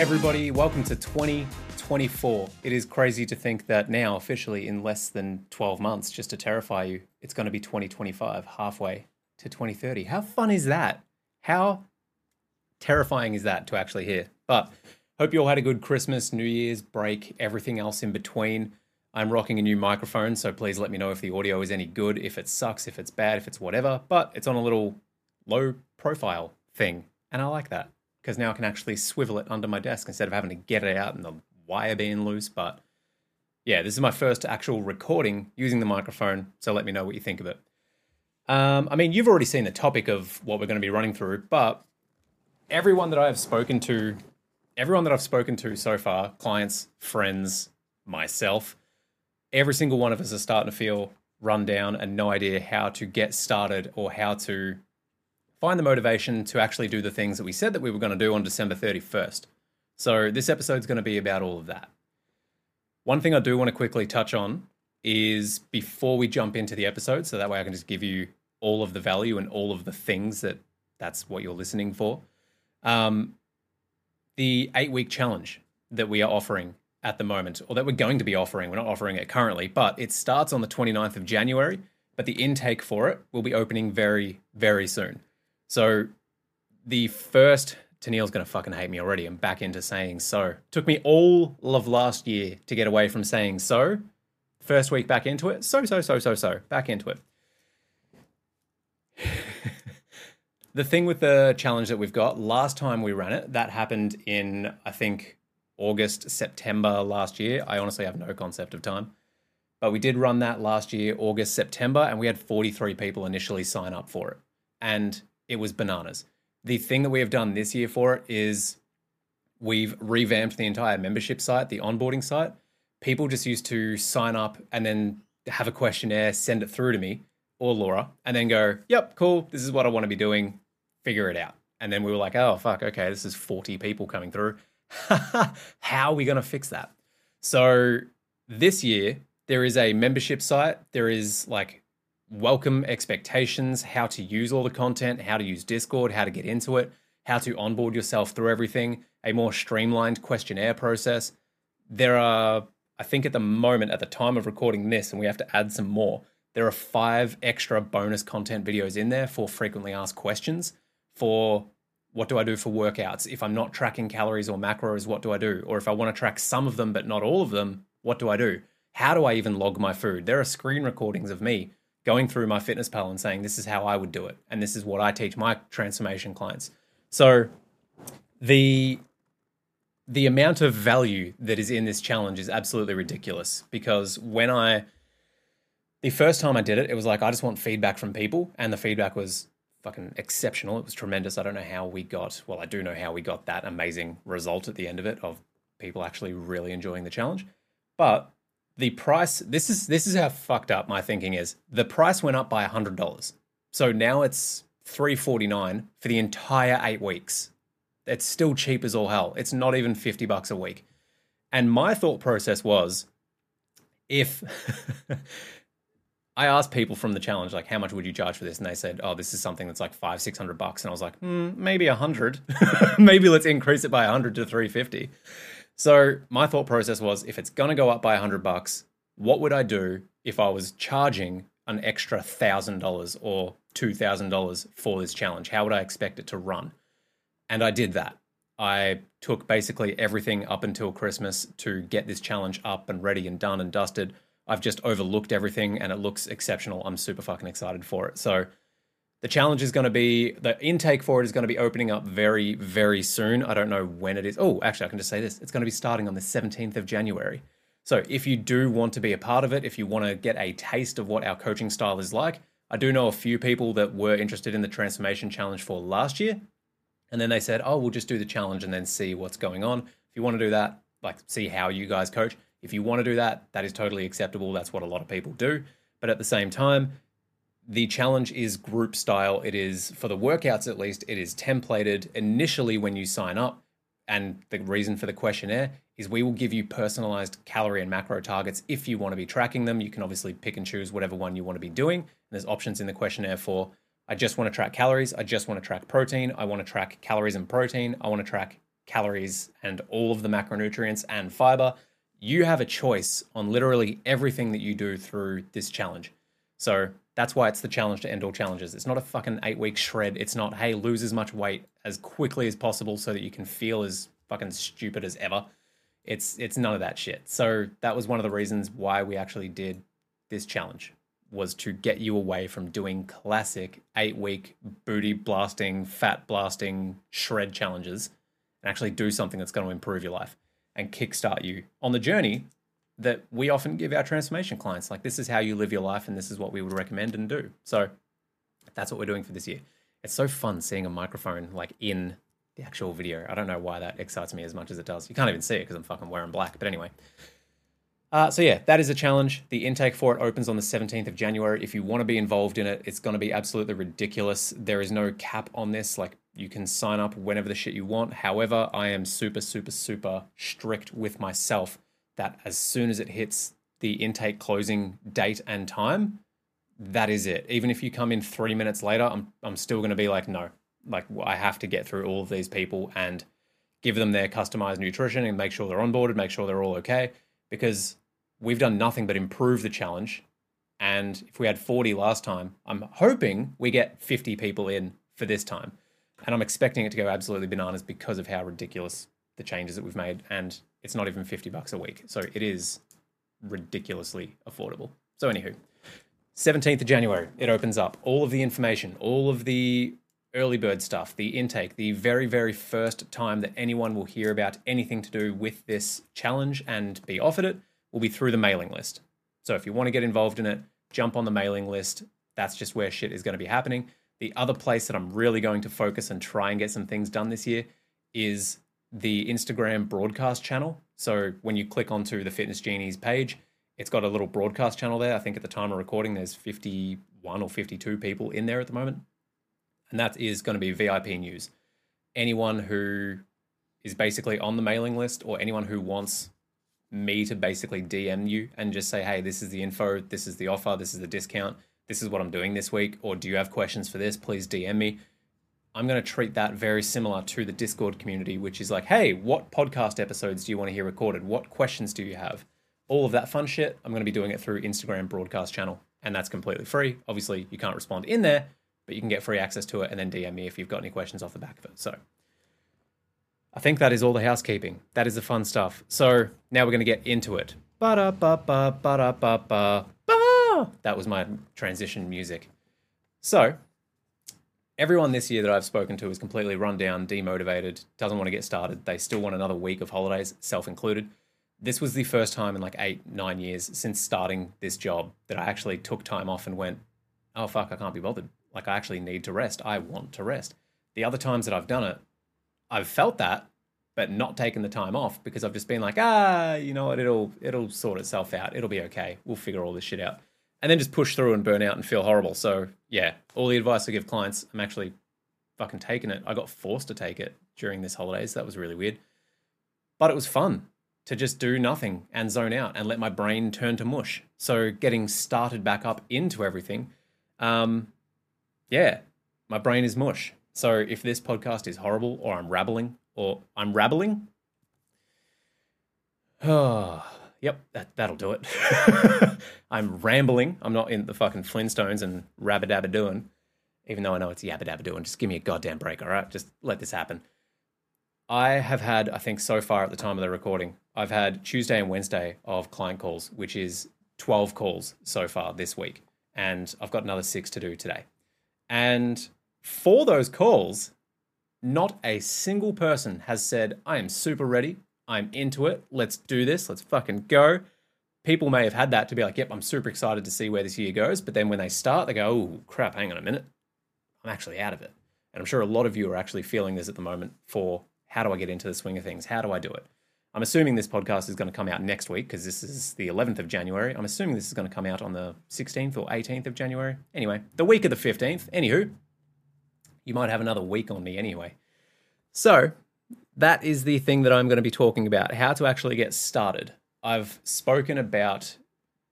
everybody. Welcome to 2024. It is crazy to think that now, officially, in less than 12 months, just to terrify you, it's going to be 2025, halfway to 2030. How fun is that? How terrifying is that to actually hear? But hope you all had a good Christmas, New Year's break, everything else in between. I'm rocking a new microphone, so please let me know if the audio is any good, if it sucks, if it's bad, if it's whatever. But it's on a little low profile thing, and I like that because now I can actually swivel it under my desk instead of having to get it out and the wire being loose. But yeah, this is my first actual recording using the microphone, so let me know what you think of it. Um, I mean, you've already seen the topic of what we're going to be running through, but everyone that I have spoken to, everyone that I've spoken to so far, clients, friends, myself, every single one of us is starting to feel run down and no idea how to get started or how to find the motivation to actually do the things that we said that we were going to do on December 31st. So, this episode is going to be about all of that. One thing I do want to quickly touch on is before we jump into the episode, so that way I can just give you all of the value and all of the things that that's what you're listening for. Um, the eight week challenge that we are offering at the moment, or that we're going to be offering. We're not offering it currently, but it starts on the 29th of January. But the intake for it will be opening very, very soon. So the first, Tennille's to fucking hate me already. I'm back into saying so. Took me all of last year to get away from saying so. First week back into it. So, so, so, so, so. Back into it. the thing with the challenge that we've got, last time we ran it, that happened in, I think, August, September last year. I honestly have no concept of time. But we did run that last year, August, September, and we had 43 people initially sign up for it. And it was bananas. The thing that we have done this year for it is we've revamped the entire membership site, the onboarding site. People just used to sign up and then have a questionnaire, send it through to me or Laura, and then go, yep, cool, this is what I want to be doing, figure it out. And then we were like, oh, fuck, okay, this is 40 people coming through How are we going to fix that? So this year, there is a membership site. There is like welcome expectations, how to use all the content, how to use Discord, how to get into it, how to onboard yourself through everything, a more streamlined questionnaire process. There are, I think at the moment, at the time of recording this, and we have to add some more, there are five extra bonus content videos in there for frequently asked questions for what do I do for workouts? If I'm not tracking calories or macros, what do I do? Or if I want to track some of them but not all of them, what do I do? How do I even log my food? There are screen recordings of me going through MyFitnessPal and saying this is how I would do it and this is what I teach my transformation clients. So the the amount of value that is in this challenge is absolutely ridiculous because when I the first time I did it, it was like I just want feedback from people and the feedback was fucking exceptional. It was tremendous. I don't know how we got, well, I do know how we got that amazing result at the end of it of people actually really enjoying the challenge. But the price, this is this is how fucked up my thinking is. The price went up by $100. So now it's 349 for the entire 8 weeks. It's still cheap as all hell. It's not even 50 bucks a week. And my thought process was if I asked people from the challenge, like, how much would you charge for this? And they said, oh, this is something that's like five, 600 bucks. And I was like, hmm, maybe a hundred. maybe let's increase it by a hundred to 350. So my thought process was, if it's going to go up by a hundred bucks, what would I do if I was charging an extra thousand dollars or two thousand dollars for this challenge? How would I expect it to run? And I did that. I took basically everything up until Christmas to get this challenge up and ready and done and dusted I've just overlooked everything and it looks exceptional. I'm super fucking excited for it. So the challenge is going to be the intake for it is going to be opening up very very soon. I don't know when it is. Oh, actually I can just say this. It's going to be starting on the 17th of January. So if you do want to be a part of it, if you want to get a taste of what our coaching style is like, I do know a few people that were interested in the transformation challenge for last year. And then they said, "Oh, we'll just do the challenge and then see what's going on." If you want to do that, like see how you guys coach, if you want to do that, that is totally acceptable. That's what a lot of people do. But at the same time, the challenge is group style. It is, for the workouts at least, it is templated initially when you sign up. And the reason for the questionnaire is we will give you personalized calorie and macro targets if you want to be tracking them. You can obviously pick and choose whatever one you want to be doing. And there's options in the questionnaire for I just want to track calories. I just want to track protein. I want to track calories and protein. I want to track calories and all of the macronutrients and fiber. You have a choice on literally everything that you do through this challenge. So that's why it's the challenge to end all challenges. It's not a fucking eight week shred. It's not, hey, lose as much weight as quickly as possible so that you can feel as fucking stupid as ever. It's it's none of that shit. So that was one of the reasons why we actually did this challenge was to get you away from doing classic eight week booty blasting, fat blasting, shred challenges and actually do something that's going to improve your life and kickstart you on the journey that we often give our transformation clients. Like, this is how you live your life, and this is what we would recommend and do. So, that's what we're doing for this year. It's so fun seeing a microphone like in the actual video. I don't know why that excites me as much as it does. You can't even see it because I'm fucking wearing black. But anyway, uh, so yeah, that is a challenge. The intake for it opens on the 17th of January. If you want to be involved in it, it's going to be absolutely ridiculous. There is no cap on this. Like you can sign up whenever the shit you want. However, I am super, super, super strict with myself that as soon as it hits the intake closing date and time, that is it. Even if you come in three minutes later, I'm I'm still going to be like, no, like I have to get through all of these people and give them their customized nutrition and make sure they're onboarded, make sure they're all okay because we've done nothing but improve the challenge. And if we had 40 last time, I'm hoping we get 50 people in for this time. And I'm expecting it to go absolutely bananas because of how ridiculous the changes that we've made. And it's not even 50 bucks a week. So it is ridiculously affordable. So, anywho, 17th of January, it opens up all of the information, all of the early bird stuff, the intake, the very, very first time that anyone will hear about anything to do with this challenge and be offered it will be through the mailing list. So if you want to get involved in it, jump on the mailing list. That's just where shit is going to be happening. The other place that I'm really going to focus and try and get some things done this year is the Instagram broadcast channel. So when you click onto the Fitness Genies page, it's got a little broadcast channel there. I think at the time of recording, there's 51 or 52 people in there at the moment. And that is going to be VIP news. Anyone who is basically on the mailing list or anyone who wants me to basically DM you and just say, hey, this is the info, this is the offer, this is the discount, this is what I'm doing this week, or do you have questions for this? Please DM me. I'm going to treat that very similar to the Discord community, which is like, hey, what podcast episodes do you want to hear recorded? What questions do you have? All of that fun shit, I'm going to be doing it through Instagram broadcast channel, and that's completely free. Obviously, you can't respond in there, but you can get free access to it and then DM me if you've got any questions off the back of it. So, I think that is all the housekeeping. That is the fun stuff. So now we're going to get into it. Ba-da-ba-ba, ba-da-ba-ba, ba. That was my transition music. So everyone this year that I've spoken to is completely run down, demotivated, doesn't want to get started. They still want another week of holidays, self included. This was the first time in like eight, nine years since starting this job that I actually took time off and went, oh, fuck, I can't be bothered. Like, I actually need to rest. I want to rest. The other times that I've done it, I've felt that, but not taken the time off because I've just been like, ah, you know what, it'll it'll sort itself out. It'll be okay. We'll figure all this shit out. And then just push through and burn out and feel horrible. So yeah, all the advice I give clients, I'm actually fucking taking it. I got forced to take it during this holidays. That was really weird. But it was fun to just do nothing and zone out and let my brain turn to mush. So getting started back up into everything, um, yeah, my brain is mush. So if this podcast is horrible or I'm rabbling or I'm rabbling, oh, yep, that, that'll do it. I'm rambling. I'm not in the fucking Flintstones and rabbadabba doing, even though I know it's yabba dabba doing. Just give me a goddamn break, all right? Just let this happen. I have had, I think so far at the time of the recording, I've had Tuesday and Wednesday of client calls, which is 12 calls so far this week. And I've got another six to do today. And for those calls, not a single person has said, I am super ready. I'm into it. Let's do this. Let's fucking go. People may have had that to be like, yep, I'm super excited to see where this year goes. But then when they start, they go, oh, crap, hang on a minute. I'm actually out of it. And I'm sure a lot of you are actually feeling this at the moment for how do I get into the swing of things? How do I do it? I'm assuming this podcast is going to come out next week because this is the 11th of January. I'm assuming this is going to come out on the 16th or 18th of January. Anyway, the week of the 15th. Anywho, you might have another week on me anyway. So, that is the thing that I'm going to be talking about how to actually get started. I've spoken about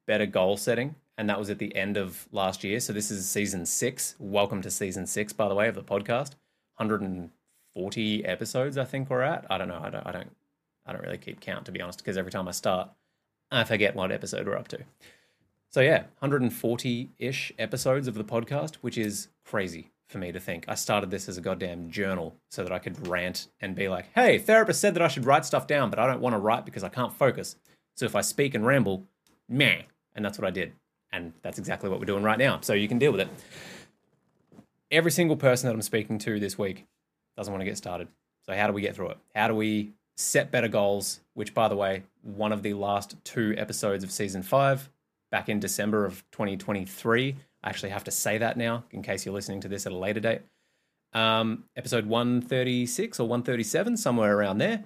better goal setting, and that was at the end of last year. So, this is season six. Welcome to season six, by the way, of the podcast. 140 140 episodes, I think we're at. I don't know. I don't. I don't. I don't really keep count to be honest, because every time I start, I forget what episode we're up to. So yeah, 140-ish episodes of the podcast, which is crazy for me to think. I started this as a goddamn journal so that I could rant and be like, "Hey, therapist said that I should write stuff down, but I don't want to write because I can't focus. So if I speak and ramble, meh." And that's what I did. And that's exactly what we're doing right now. So you can deal with it. Every single person that I'm speaking to this week doesn't want to get started. So how do we get through it? How do we set better goals? Which, by the way, one of the last two episodes of season five, back in December of 2023. I actually have to say that now in case you're listening to this at a later date. Um, episode 136 or 137, somewhere around there.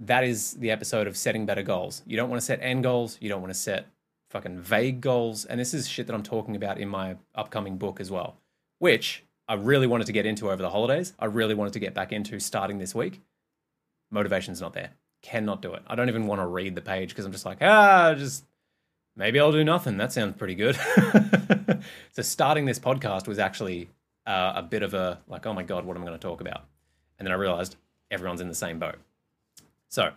That is the episode of setting better goals. You don't want to set end goals. You don't want to set fucking vague goals. And this is shit that I'm talking about in my upcoming book as well, which I really wanted to get into over the holidays. I really wanted to get back into starting this week. Motivation's not there. Cannot do it. I don't even want to read the page because I'm just like, ah, just maybe I'll do nothing. That sounds pretty good. so starting this podcast was actually uh, a bit of a like, oh my god, what am I going to talk about? And then I realized everyone's in the same boat. So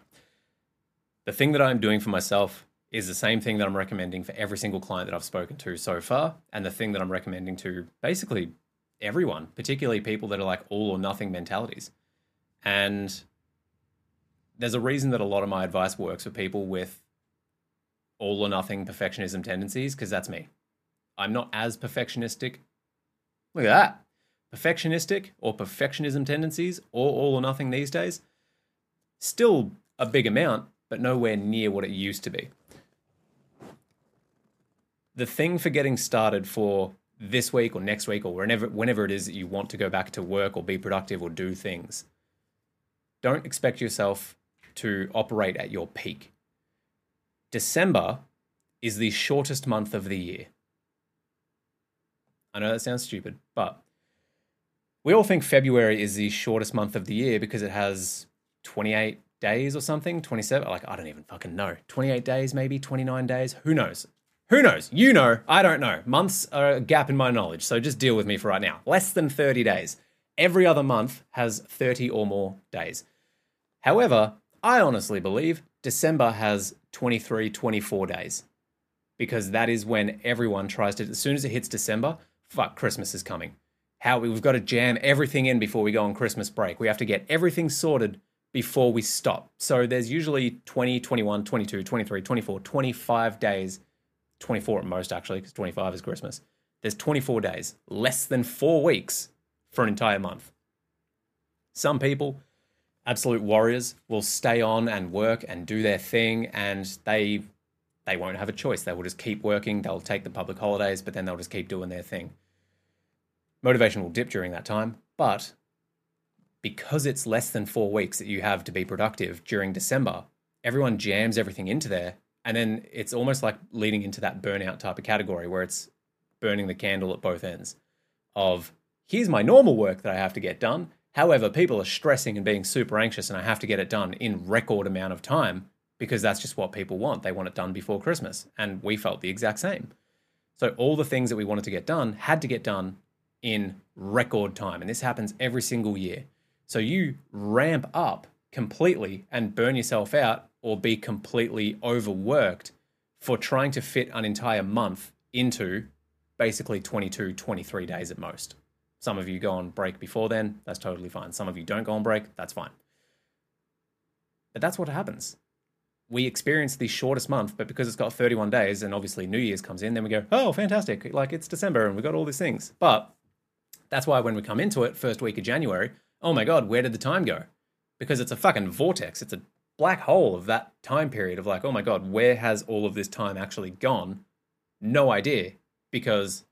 the thing that I'm doing for myself is the same thing that I'm recommending for every single client that I've spoken to so far, and the thing that I'm recommending to basically everyone, particularly people that are like all or nothing mentalities. And there's a reason that a lot of my advice works for people with all or nothing perfectionism tendencies, because that's me. I'm not as perfectionistic. Look at that. Perfectionistic or perfectionism tendencies, or all or nothing these days. Still a big amount, but nowhere near what it used to be the thing for getting started for this week or next week or whenever whenever it is that you want to go back to work or be productive or do things don't expect yourself to operate at your peak december is the shortest month of the year i know that sounds stupid but we all think february is the shortest month of the year because it has 28 days or something 27 like i don't even fucking know 28 days maybe 29 days who knows who knows? You know. I don't know. Months are a gap in my knowledge, so just deal with me for right now. Less than 30 days. Every other month has 30 or more days. However, I honestly believe December has 23, 24 days. Because that is when everyone tries to, as soon as it hits December, fuck, Christmas is coming. How we've got to jam everything in before we go on Christmas break. We have to get everything sorted before we stop. So there's usually 20, 21, 22, 23, 24, 25 days 24 at most, actually, because 25 is Christmas. There's 24 days, less than four weeks for an entire month. Some people, absolute warriors, will stay on and work and do their thing, and they they won't have a choice. They will just keep working. They'll take the public holidays, but then they'll just keep doing their thing. Motivation will dip during that time, but because it's less than four weeks that you have to be productive during December, everyone jams everything into there and then it's almost like leading into that burnout type of category where it's burning the candle at both ends of here's my normal work that I have to get done. However, people are stressing and being super anxious, and I have to get it done in record amount of time because that's just what people want. They want it done before Christmas. And we felt the exact same. So, all the things that we wanted to get done had to get done in record time. And this happens every single year. So, you ramp up completely and burn yourself out or be completely overworked for trying to fit an entire month into basically 22, 23 days at most. Some of you go on break before then, that's totally fine. Some of you don't go on break, that's fine. But that's what happens. We experience the shortest month, but because it's got 31 days and obviously New Year's comes in, then we go, oh, fantastic. Like it's December and we've got all these things. But that's why when we come into it, first week of January, oh my God, where did the time go? Because it's a fucking vortex. It's a black hole of that time period of like, oh my God, where has all of this time actually gone? No idea. Because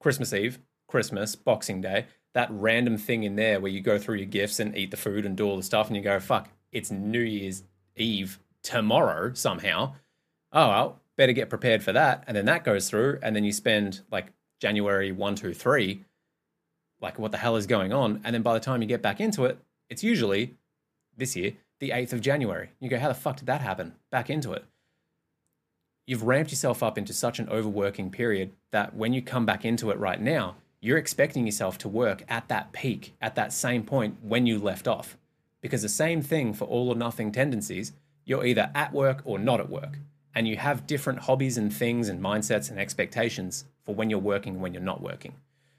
Christmas Eve, Christmas, Boxing Day, that random thing in there where you go through your gifts and eat the food and do all the stuff and you go, fuck, it's New Year's Eve tomorrow somehow. Oh, well, better get prepared for that. And then that goes through, and then you spend like January 1, 2, 3, like what the hell is going on? And then by the time you get back into it, it's usually this year the 8th of January. You go, how the fuck did that happen? Back into it. You've ramped yourself up into such an overworking period that when you come back into it right now, you're expecting yourself to work at that peak, at that same point when you left off. Because the same thing for all or nothing tendencies, you're either at work or not at work. And you have different hobbies and things and mindsets and expectations for when you're working and when you're not working.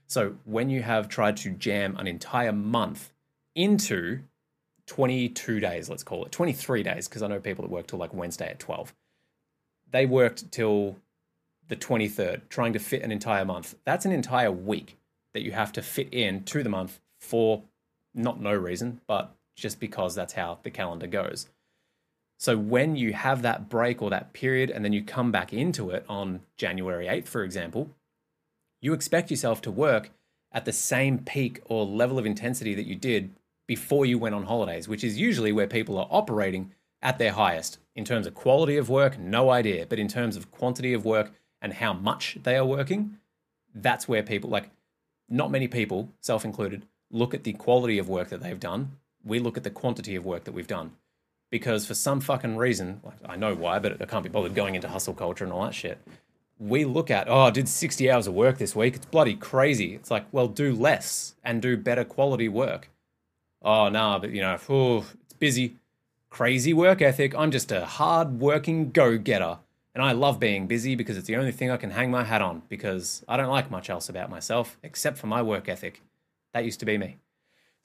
So when you have tried to jam an entire month into 22 days, let's call it 23 days, because I know people that work till like Wednesday at 12. They worked till the 23rd, trying to fit an entire month. That's an entire week that you have to fit in to the month for not no reason, but just because that's how the calendar goes. So when you have that break or that period and then you come back into it on January 8th, for example, you expect yourself to work at the same peak or level of intensity that you did before you went on holidays, which is usually where people are operating at their highest. In terms of quality of work, no idea. But in terms of quantity of work and how much they are working, that's where people, like, not many people, self included, look at the quality of work that they've done. We look at the quantity of work that we've done. Because for some fucking reason, like, I know why, but I can't be bothered going into hustle culture and all that shit we look at, oh, I did 60 hours of work this week. It's bloody crazy. It's like, well, do less and do better quality work. Oh, nah, but you know, oh, it's busy. Crazy work ethic. I'm just a hard working go getter. And I love being busy because it's the only thing I can hang my hat on because I don't like much else about myself except for my work ethic. That used to be me.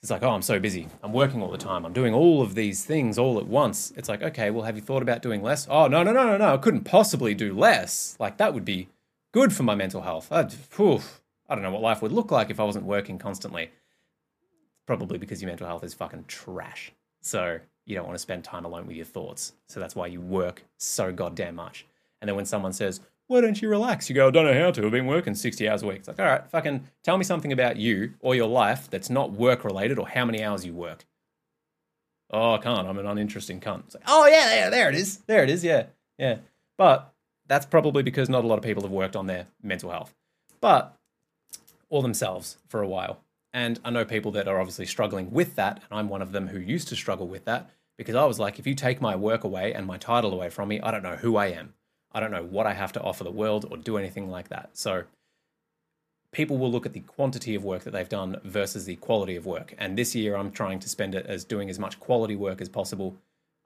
It's like, oh, I'm so busy. I'm working all the time. I'm doing all of these things all at once. It's like, okay, well, have you thought about doing less? Oh, no, no, no, no, no. I couldn't possibly do less. Like, that would be good for my mental health. I'd, whew, I don't know what life would look like if I wasn't working constantly. Probably because your mental health is fucking trash. So you don't want to spend time alone with your thoughts. So that's why you work so goddamn much. And then when someone says, why don't you relax? You go, I don't know how to. I've been working 60 hours a week. It's like, all right, fucking tell me something about you or your life that's not work related or how many hours you work. Oh, I can't. I'm an uninteresting cunt. It's like, oh, yeah, there, there it is. There it is. Yeah, yeah. But that's probably because not a lot of people have worked on their mental health, but or themselves for a while. And I know people that are obviously struggling with that. And I'm one of them who used to struggle with that because I was like, if you take my work away and my title away from me, I don't know who I am. I don't know what I have to offer the world or do anything like that. So people will look at the quantity of work that they've done versus the quality of work. And this year, I'm trying to spend it as doing as much quality work as possible.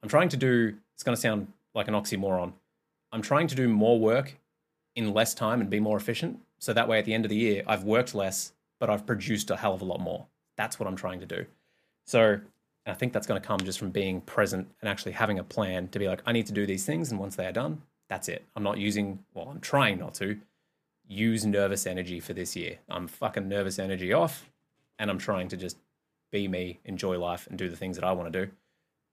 I'm trying to do, it's going to sound like an oxymoron. I'm trying to do more work in less time and be more efficient. So that way, at the end of the year, I've worked less, but I've produced a hell of a lot more. That's what I'm trying to do. So I think that's going to come just from being present and actually having a plan to be like, I need to do these things. And once they are done, that's it. I'm not using, well, I'm trying not to use nervous energy for this year. I'm fucking nervous energy off and I'm trying to just be me, enjoy life, and do the things that I want to do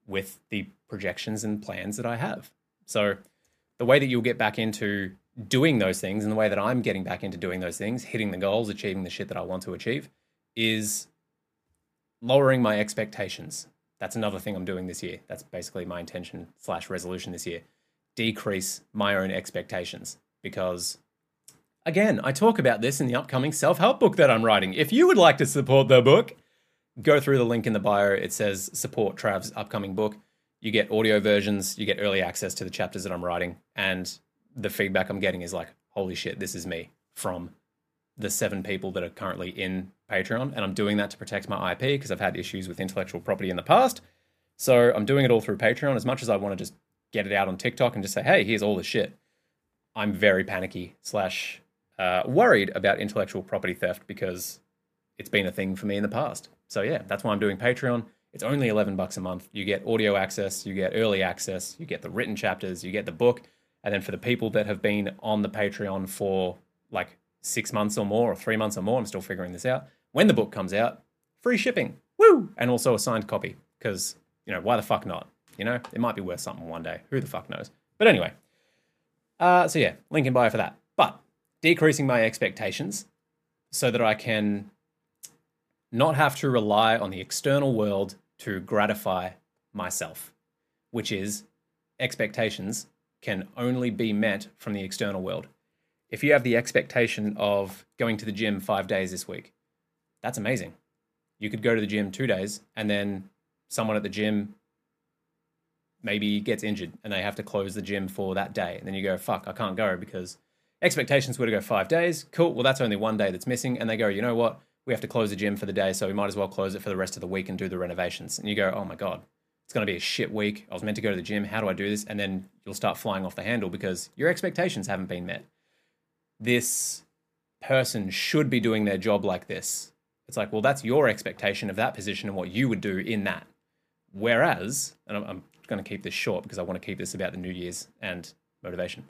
with the projections and plans that I have. So, the way that you'll get back into doing those things and the way that I'm getting back into doing those things, hitting the goals, achieving the shit that I want to achieve, is lowering my expectations. That's another thing I'm doing this year. That's basically my intention slash resolution this year decrease my own expectations because again, I talk about this in the upcoming self-help book that I'm writing. If you would like to support the book, go through the link in the bio. It says support Trav's upcoming book. You get audio versions, you get early access to the chapters that I'm writing, and the feedback I'm getting is like, holy shit, this is me from the seven people that are currently in Patreon. And I'm doing that to protect my IP because I've had issues with intellectual property in the past. So I'm doing it all through Patreon as much as I want to just get it out on TikTok and just say, hey, here's all the shit. I'm very panicky slash uh, worried about intellectual property theft because it's been a thing for me in the past. So yeah, that's why I'm doing Patreon. It's only 11 bucks a month. You get audio access, you get early access, you get the written chapters, you get the book. And then for the people that have been on the Patreon for like six months or more, or three months or more, I'm still figuring this out. When the book comes out, free shipping. Woo! And also a signed copy because, you know, why the fuck not? You know, it might be worth something one day. Who the fuck knows? But anyway, uh, so yeah, link in bio for that. But decreasing my expectations so that I can not have to rely on the external world to gratify myself, which is expectations can only be met from the external world. If you have the expectation of going to the gym five days this week, that's amazing. You could go to the gym two days and then someone at the gym maybe gets injured and they have to close the gym for that day. And then you go, fuck, I can't go because Expectations were to go five days. Cool. Well, that's only one day that's missing. And they go, you know what? We have to close the gym for the day, so we might as well close it for the rest of the week and do the renovations. And you go, oh my God, it's going to be a shit week. I was meant to go to the gym. How do I do this? And then you'll start flying off the handle because your expectations haven't been met. This person should be doing their job like this. It's like, well, that's your expectation of that position and what you would do in that. Whereas, and I'm, going to keep this short because I want to keep this about the New Year's and motivation.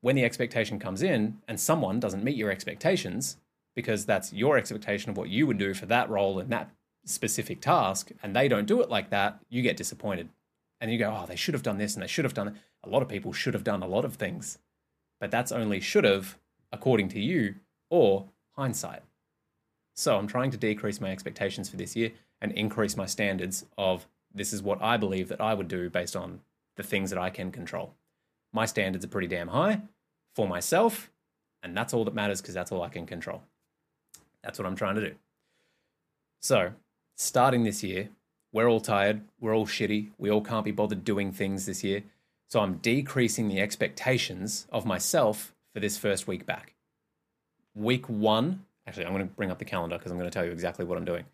When the expectation comes in and someone doesn't meet your expectations, because that's your expectation of what you would do for that role and that specific task, and they don't do it like that, you get disappointed. And you go, oh, they should have done this and they should have done. A lot of people should have done a lot of things, but that's only should have according to you or hindsight. So I'm trying to decrease my expectations for this year and increase my standards of this is what I believe that I would do based on the things that I can control. My standards are pretty damn high for myself, and that's all that matters because that's all I can control. That's what I'm trying to do. So, starting this year, we're all tired, we're all shitty, we all can't be bothered doing things this year. So, I'm decreasing the expectations of myself for this first week back. Week one, actually, I'm going to bring up the calendar because I'm going to tell you exactly what I'm doing.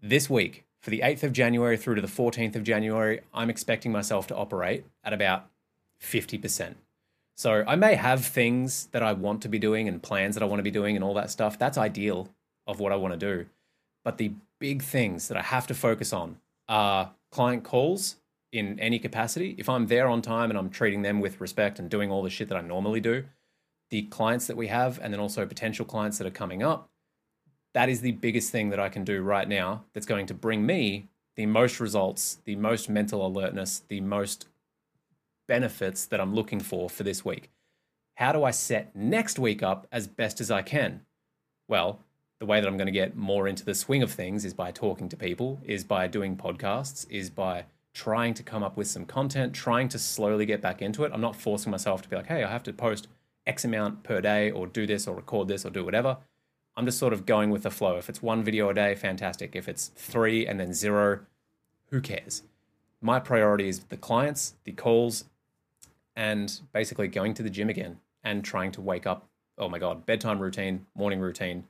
This week, for the 8th of January through to the 14th of January, I'm expecting myself to operate at about 50%. So I may have things that I want to be doing and plans that I want to be doing and all that stuff. That's ideal of what I want to do. But the big things that I have to focus on are client calls in any capacity. If I'm there on time and I'm treating them with respect and doing all the shit that I normally do, the clients that we have and then also potential clients that are coming up, that is the biggest thing that I can do right now that's going to bring me the most results, the most mental alertness, the most benefits that I'm looking for for this week. How do I set next week up as best as I can? Well, the way that I'm going to get more into the swing of things is by talking to people, is by doing podcasts, is by trying to come up with some content, trying to slowly get back into it. I'm not forcing myself to be like, hey, I have to post X amount per day or do this or record this or do whatever. I'm just sort of going with the flow. If it's one video a day, fantastic. If it's three and then zero, who cares? My priority is the clients, the calls, and basically going to the gym again and trying to wake up. Oh my God, bedtime routine, morning routine,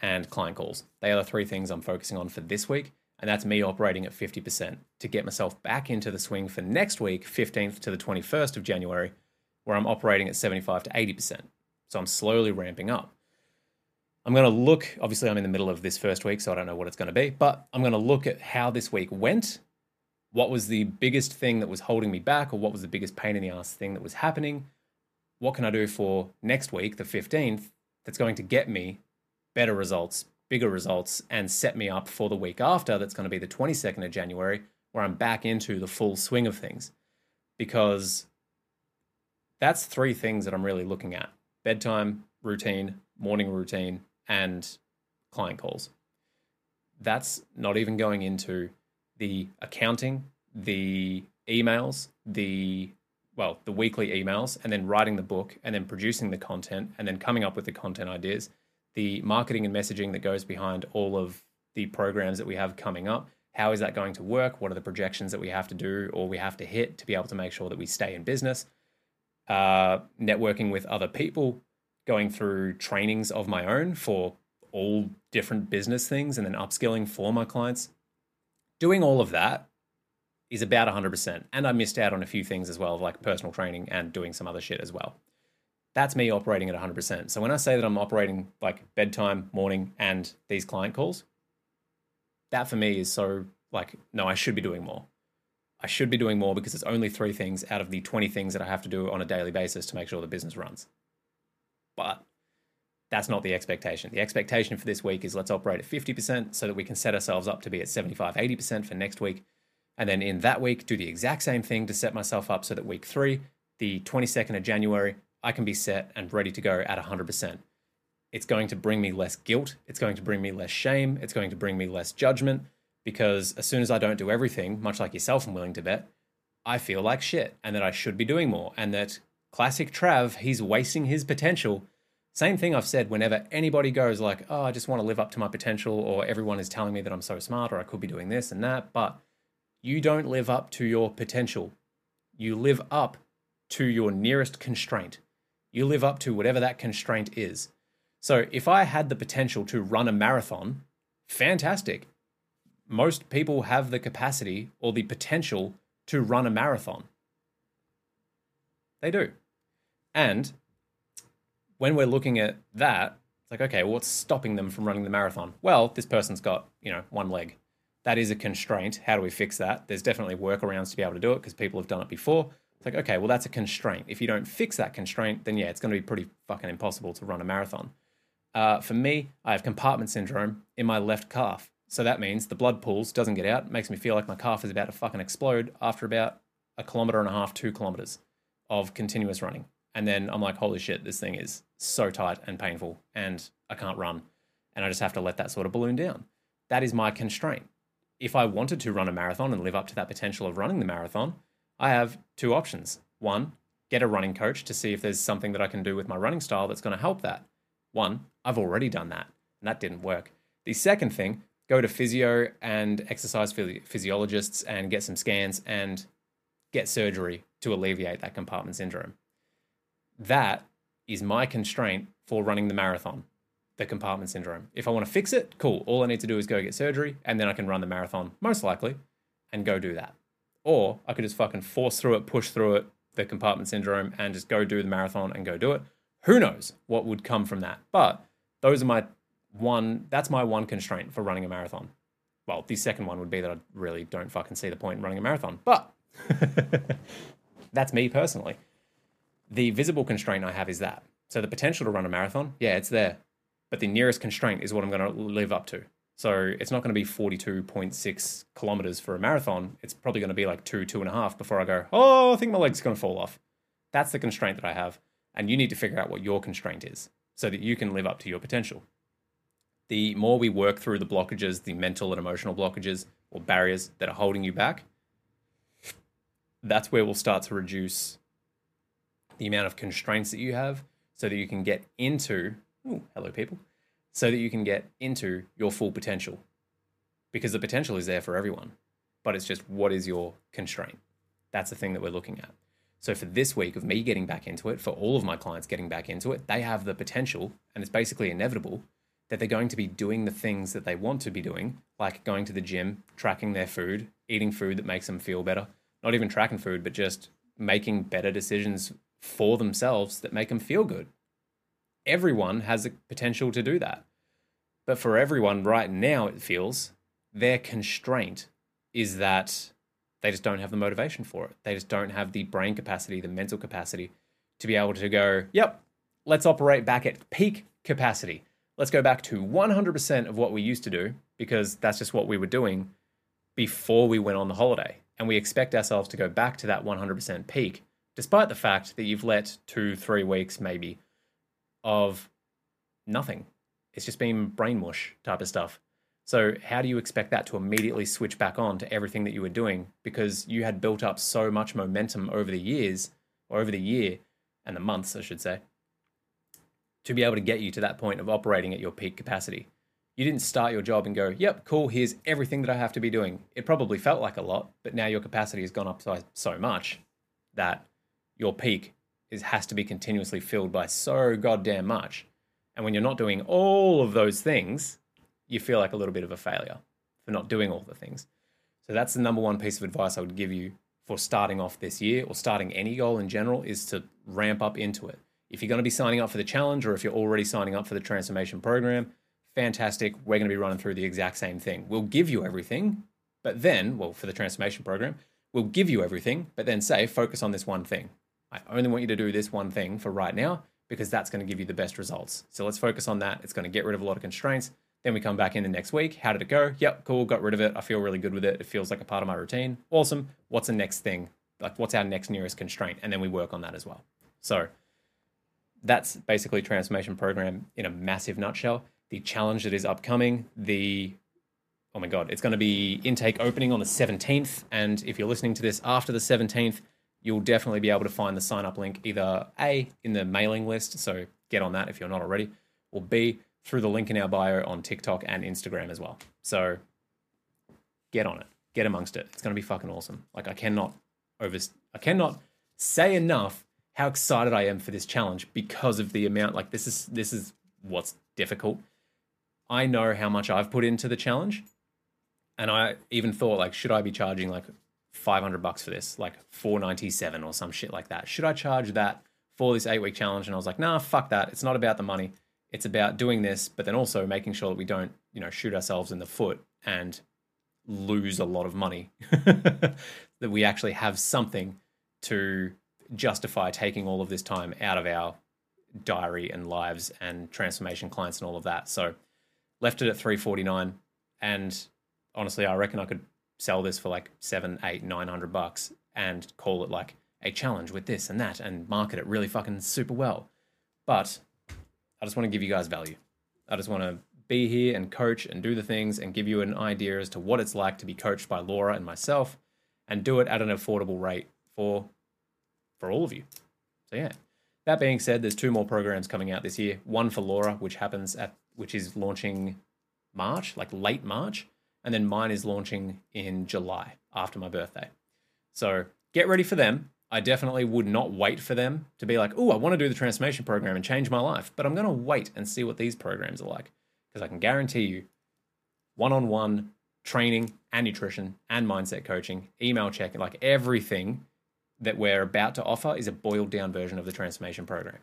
and client calls. They are the three things I'm focusing on for this week. And that's me operating at 50% to get myself back into the swing for next week, 15th to the 21st of January, where I'm operating at 75 to 80%. So I'm slowly ramping up. I'm going to look, obviously, I'm in the middle of this first week, so I don't know what it's going to be, but I'm going to look at how this week went. What was the biggest thing that was holding me back, or what was the biggest pain in the ass thing that was happening? What can I do for next week, the 15th, that's going to get me better results, bigger results, and set me up for the week after, that's going to be the 22nd of January, where I'm back into the full swing of things? Because that's three things that I'm really looking at bedtime routine, morning routine, and client calls. That's not even going into the accounting, the emails, the well, the weekly emails, and then writing the book, and then producing the content, and then coming up with the content ideas, the marketing and messaging that goes behind all of the programs that we have coming up. How is that going to work? What are the projections that we have to do or we have to hit to be able to make sure that we stay in business? Uh, networking with other people, going through trainings of my own for all different business things and then upskilling for my clients. Doing all of that is about 100%. And I missed out on a few things as well, like personal training and doing some other shit as well. That's me operating at 100%. So when I say that I'm operating like bedtime, morning, and these client calls, that for me is so like, no, I should be doing more. I should be doing more because it's only three things out of the 20 things that I have to do on a daily basis to make sure the business runs. But that's not the expectation. The expectation for this week is let's operate at 50% so that we can set ourselves up to be at 75, 80% for next week. And then in that week, do the exact same thing to set myself up so that week three, the 22nd of January, I can be set and ready to go at 100%. It's going to bring me less guilt. It's going to bring me less shame. It's going to bring me less judgment because as soon as I don't do everything, much like yourself, I'm willing to bet, I feel like shit and that I should be doing more and that classic Trav, he's wasting his potential. Same thing I've said whenever anybody goes like, "Oh, I just want to live up to my potential," or everyone is telling me that I'm so smart or I could be doing this and that, but you don't live up to your potential. You live up to your nearest constraint. You live up to whatever that constraint is. So if I had the potential to run a marathon, fantastic. Most people have the capacity or the potential to run a marathon. They do. And when we're looking at that, it's like, okay, what's stopping them from running the marathon? Well, this person's got, you know, one leg. That is a constraint. How do we fix that? There's definitely workarounds to be able to do it because people have done it before. It's like, okay, well, that's a constraint. If you don't fix that constraint, then yeah, it's going to be pretty fucking impossible to run a marathon. Uh, for me, I have compartment syndrome in my left calf. So that means the blood pools, doesn't get out, makes me feel like my calf is about to fucking explode after about a kilometer and a half, two kilometers of continuous running. And then I'm like, holy shit, this thing is so tight and painful, and I can't run. And I just have to let that sort of balloon down. That is my constraint. If I wanted to run a marathon and live up to that potential of running the marathon, I have two options. One, get a running coach to see if there's something that I can do with my running style that's going to help that. One, I've already done that, and that didn't work. The second thing, go to physio and exercise physiologists and get some scans and get surgery to alleviate that compartment syndrome. That is my constraint for running the marathon, the compartment syndrome. If I want to fix it, cool. All I need to do is go get surgery and then I can run the marathon, most likely, and go do that. Or I could just fucking force through it, push through it, the compartment syndrome, and just go do the marathon and go do it. Who knows what would come from that? But those are my one, that's my one constraint for running a marathon. Well, the second one would be that I really don't fucking see the point in running a marathon. But that's me personally. The visible constraint I have is that. So the potential to run a marathon, yeah, it's there. But the nearest constraint is what I'm going to live up to. So it's not going to be 42.6 kilometers for a marathon. It's probably going to be like two, two and a half before I go, oh, I think my leg's going to fall off. That's the constraint that I have. And you need to figure out what your constraint is so that you can live up to your potential. The more we work through the blockages, the mental and emotional blockages or barriers that are holding you back, that's where we'll start to reduce the amount of constraints that you have so that you can get into, ooh, hello people, so that you can get into your full potential. Because the potential is there for everyone, but it's just what is your constraint? That's the thing that we're looking at. So for this week of me getting back into it, for all of my clients getting back into it, they have the potential, and it's basically inevitable that they're going to be doing the things that they want to be doing, like going to the gym, tracking their food, eating food that makes them feel better, not even tracking food, but just making better decisions for themselves that make them feel good. Everyone has the potential to do that. But for everyone right now, it feels their constraint is that they just don't have the motivation for it. They just don't have the brain capacity, the mental capacity to be able to go, yep, let's operate back at peak capacity. Let's go back to 100% of what we used to do because that's just what we were doing before we went on the holiday. And we expect ourselves to go back to that 100% peak despite the fact that you've let two, three weeks maybe of nothing. It's just been brain mush type of stuff. So, how do you expect that to immediately switch back on to everything that you were doing because you had built up so much momentum over the years, or over the year and the months, I should say, to be able to get you to that point of operating at your peak capacity? You didn't start your job and go, yep, cool, here's everything that I have to be doing. It probably felt like a lot, but now your capacity has gone up so, so much that your peak is has to be continuously filled by so goddamn much. And when you're not doing all of those things, you feel like a little bit of a failure for not doing all the things. So that's the number one piece of advice I would give you for starting off this year or starting any goal in general is to ramp up into it. If you're going to be signing up for the challenge or if you're already signing up for the transformation program, fantastic. We're going to be running through the exact same thing. We'll give you everything, but then, well, for the transformation program, we'll give you everything, but then say, focus on this one thing. I only want you to do this one thing for right now because that's going to give you the best results. So let's focus on that. It's going to get rid of a lot of constraints. Then we come back in the next week. How did it go? Yep, cool, got rid of it. I feel really good with it. It feels like a part of my routine. Awesome. What's the next thing? Like, what's our next nearest constraint? And then we work on that as well. So that's basically transformation program in a massive nutshell. The challenge that is upcoming, the oh my god, it's going to be intake opening on the 17th. And if you're listening to this after the 17th, you'll definitely be able to find the sign up link either A, in the mailing list, so get on that if you're not already, or B, through the link in our bio on TikTok and Instagram as well. So get on it, get amongst it. It's going to be fucking awesome. Like I cannot over, I cannot say enough how excited I am for this challenge because of the amount. Like this is this is what's difficult. I know how much I've put into the challenge, and I even thought like, should I be charging like 500 bucks for this, like 497 or some shit like that? Should I charge that for this eight week challenge? And I was like, nah, fuck that. It's not about the money. It's about doing this, but then also making sure that we don't, you know, shoot ourselves in the foot and lose a lot of money. that we actually have something to justify taking all of this time out of our diary and lives and transformation clients and all of that. So left it at 349 and honestly I reckon I could sell this for like seven, eight, nine hundred bucks and call it like a challenge with this and that and market it really fucking super well. But I just want to give you guys value. I just want to be here and coach and do the things and give you an idea as to what it's like to be coached by Laura and myself and do it at an affordable rate for for all of you. So yeah. That being said, there's two more programs coming out this year. One for Laura, which happens at which is launching March, like late March, and then mine is launching in July after my birthday. So get ready for them. I definitely would not wait for them to be like, oh, I want to do the transformation program and change my life. But I'm going to wait and see what these programs are like. Because I can guarantee you one on one training and nutrition and mindset coaching, email checking, like everything that we're about to offer is a boiled down version of the transformation program.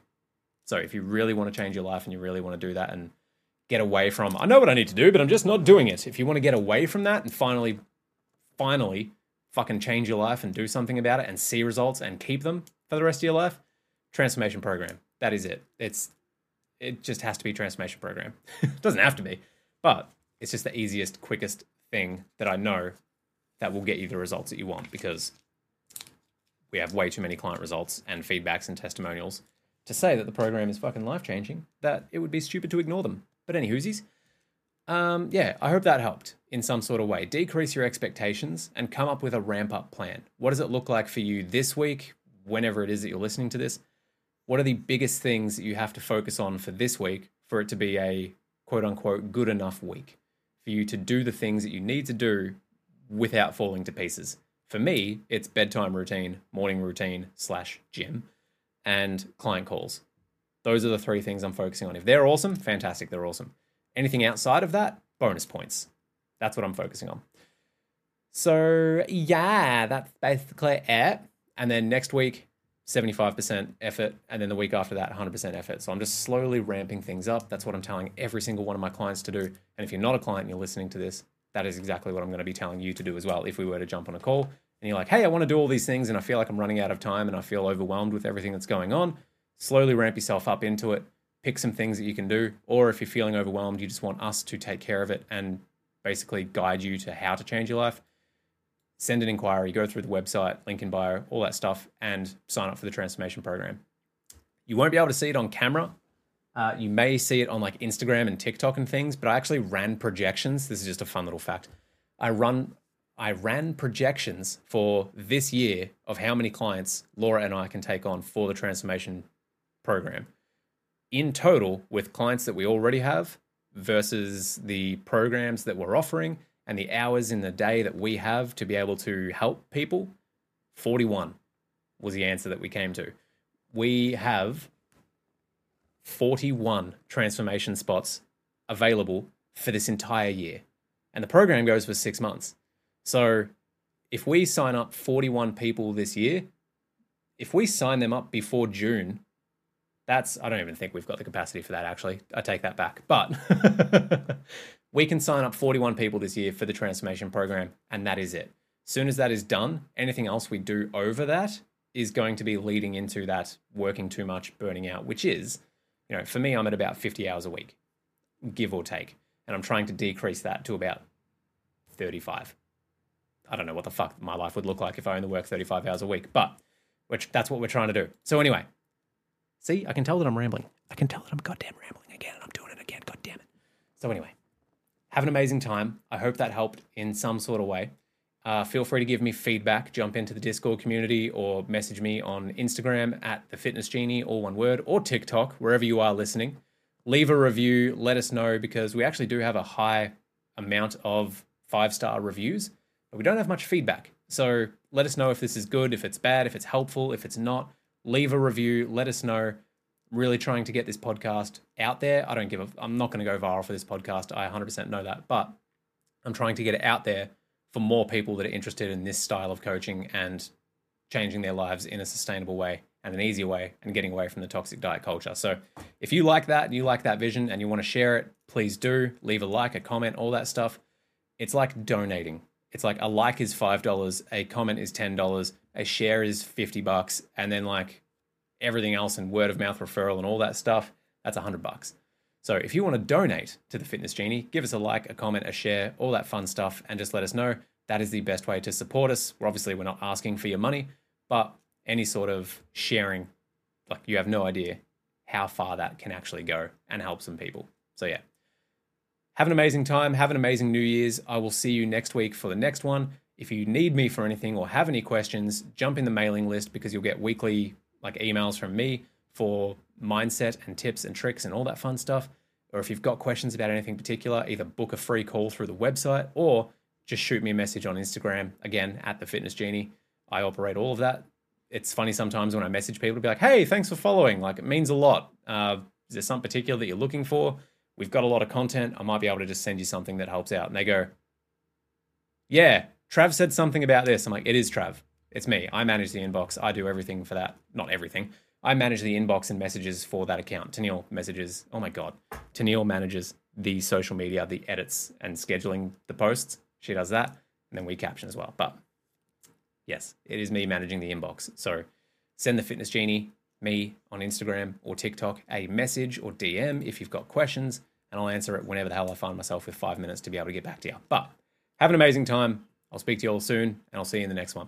So if you really want to change your life and you really want to do that and get away from, I know what I need to do, but I'm just not doing it. If you want to get away from that and finally, finally fucking change your life and do something about it and see results and keep them for the rest of your life, transformation program. That is it. It's it just has to be transformation program. it doesn't have to be, but it's just the easiest, quickest thing that I know that will get you the results that you want because we have way too many client results and feedbacks and testimonials to say that the program is fucking life changing that it would be stupid to ignore them. But any whoosies, um, yeah, I hope that helped in some sort of way. Decrease your expectations and come up with a ramp up plan. What does it look like for you this week, whenever it is that you're listening to this? What are the biggest things that you have to focus on for this week for it to be a quote unquote good enough week? For you to do the things that you need to do without falling to pieces. For me, it's bedtime routine, morning routine slash gym, and client calls. Those are the three things I'm focusing on. If they're awesome, fantastic, they're awesome. Anything outside of that, bonus points. That's what I'm focusing on. So, yeah, that's basically it. And then next week, 75% effort. And then the week after that, 100% effort. So I'm just slowly ramping things up. That's what I'm telling every single one of my clients to do. And if you're not a client and you're listening to this, that is exactly what I'm going to be telling you to do as well. If we were to jump on a call and you're like, hey, I want to do all these things and I feel like I'm running out of time and I feel overwhelmed with everything that's going on, slowly ramp yourself up into it. Pick some things that you can do. Or if you're feeling overwhelmed, you just want us to take care of it and basically guide you to how to change your life. Send an inquiry, go through the website, link in bio, all that stuff, and sign up for the transformation program. You won't be able to see it on camera uh, you may see it on like Instagram and TikTok and things, but I actually ran projections. This is just a fun little fact. I run I ran projections for this year of how many clients Laura and I can take on for the transformation program. In total, with clients that we already have versus the programs that we're offering and the hours in the day that we have to be able to help people, 41 was the answer that we came to. We have 41 transformation spots available for this entire year. And the program goes for six months. So if we sign up 41 people this year, if we sign them up before June, that's, I don't even think we've got the capacity for that actually. I take that back. But we can sign up 41 people this year for the transformation program, and that is it. As soon as that is done, anything else we do over that is going to be leading into that working too much, burning out, which is you know, for me, I'm at about 50 hours a week, give or take. And I'm trying to decrease that to about 35. I don't know what the fuck my life would look like if I only work 35 hours a week, but which that's what we're trying to do. So anyway, see, I can tell that I'm rambling. I can tell that I'm goddamn rambling again, and I'm doing it again. God damn it. So anyway, have an amazing time. I hope that helped in some sort of way. Uh, feel free to give me feedback. Jump into the Discord community or message me on Instagram at the Fitness Genie, all one word, or TikTok, wherever you are listening. Leave a review. Let us know because we actually do have a high amount of five star reviews, but we don't have much feedback. So let us know if this is good, if it's bad, if it's helpful, if it's not. Leave a review, let us know. Really trying to get this podcast out there. I don't give a, I'm not going to go viral for this podcast. I 100% know that, but I'm trying to get it out there for more people that are interested in this style of coaching and changing their lives in a sustainable way and an easier way and getting away from the toxic diet culture. So if you like that, and you like that vision and you want to share it, please do. Leave a like, a comment, all that stuff. It's like donating. It's like a like is $5, a comment is $10, a share is 50 bucks, and then like everything else and word of mouth referral and all that stuff, that's 100 bucks. So if you want to donate to the Fitness Genie, give us a like, a comment, a share, all that fun stuff, and just let us know. That is the best way to support us. We're obviously we're not asking for your money, but any sort of sharing, like you have no idea how far that can actually go and help some people. So yeah. Have an amazing time. Have an amazing New Year's. I will see you next week for the next one. If you need me for anything or have any questions, jump in the mailing list because you'll get weekly like emails from me for mindset and tips and tricks and all that fun stuff. Or if you've got questions about anything particular, either book a free call through the website or just shoot me a message on Instagram, again, at the Fitness Genie. I operate all of that. It's funny sometimes when I message people to be like, hey, thanks for following. Like, it means a lot. Uh, is there something particular that you're looking for? We've got a lot of content. I might be able to just send you something that helps out. And they go, yeah, Trav said something about this. I'm like, it is Trav. It's me. I manage the inbox. I do everything for that. Not everything. I manage the inbox and messages for that account. Tennille messages. Oh my God. Tennille manages the social media, the edits, and scheduling the posts. She does that. And then we caption as well. But yes, it is me managing the inbox. So send the Fitness Genie, me on Instagram or TikTok, a message or DM if you've got questions, and I'll answer it whenever the hell I find myself with five minutes to be able to get back to you. But have an amazing time. I'll speak to you all soon, and I'll see you in the next one.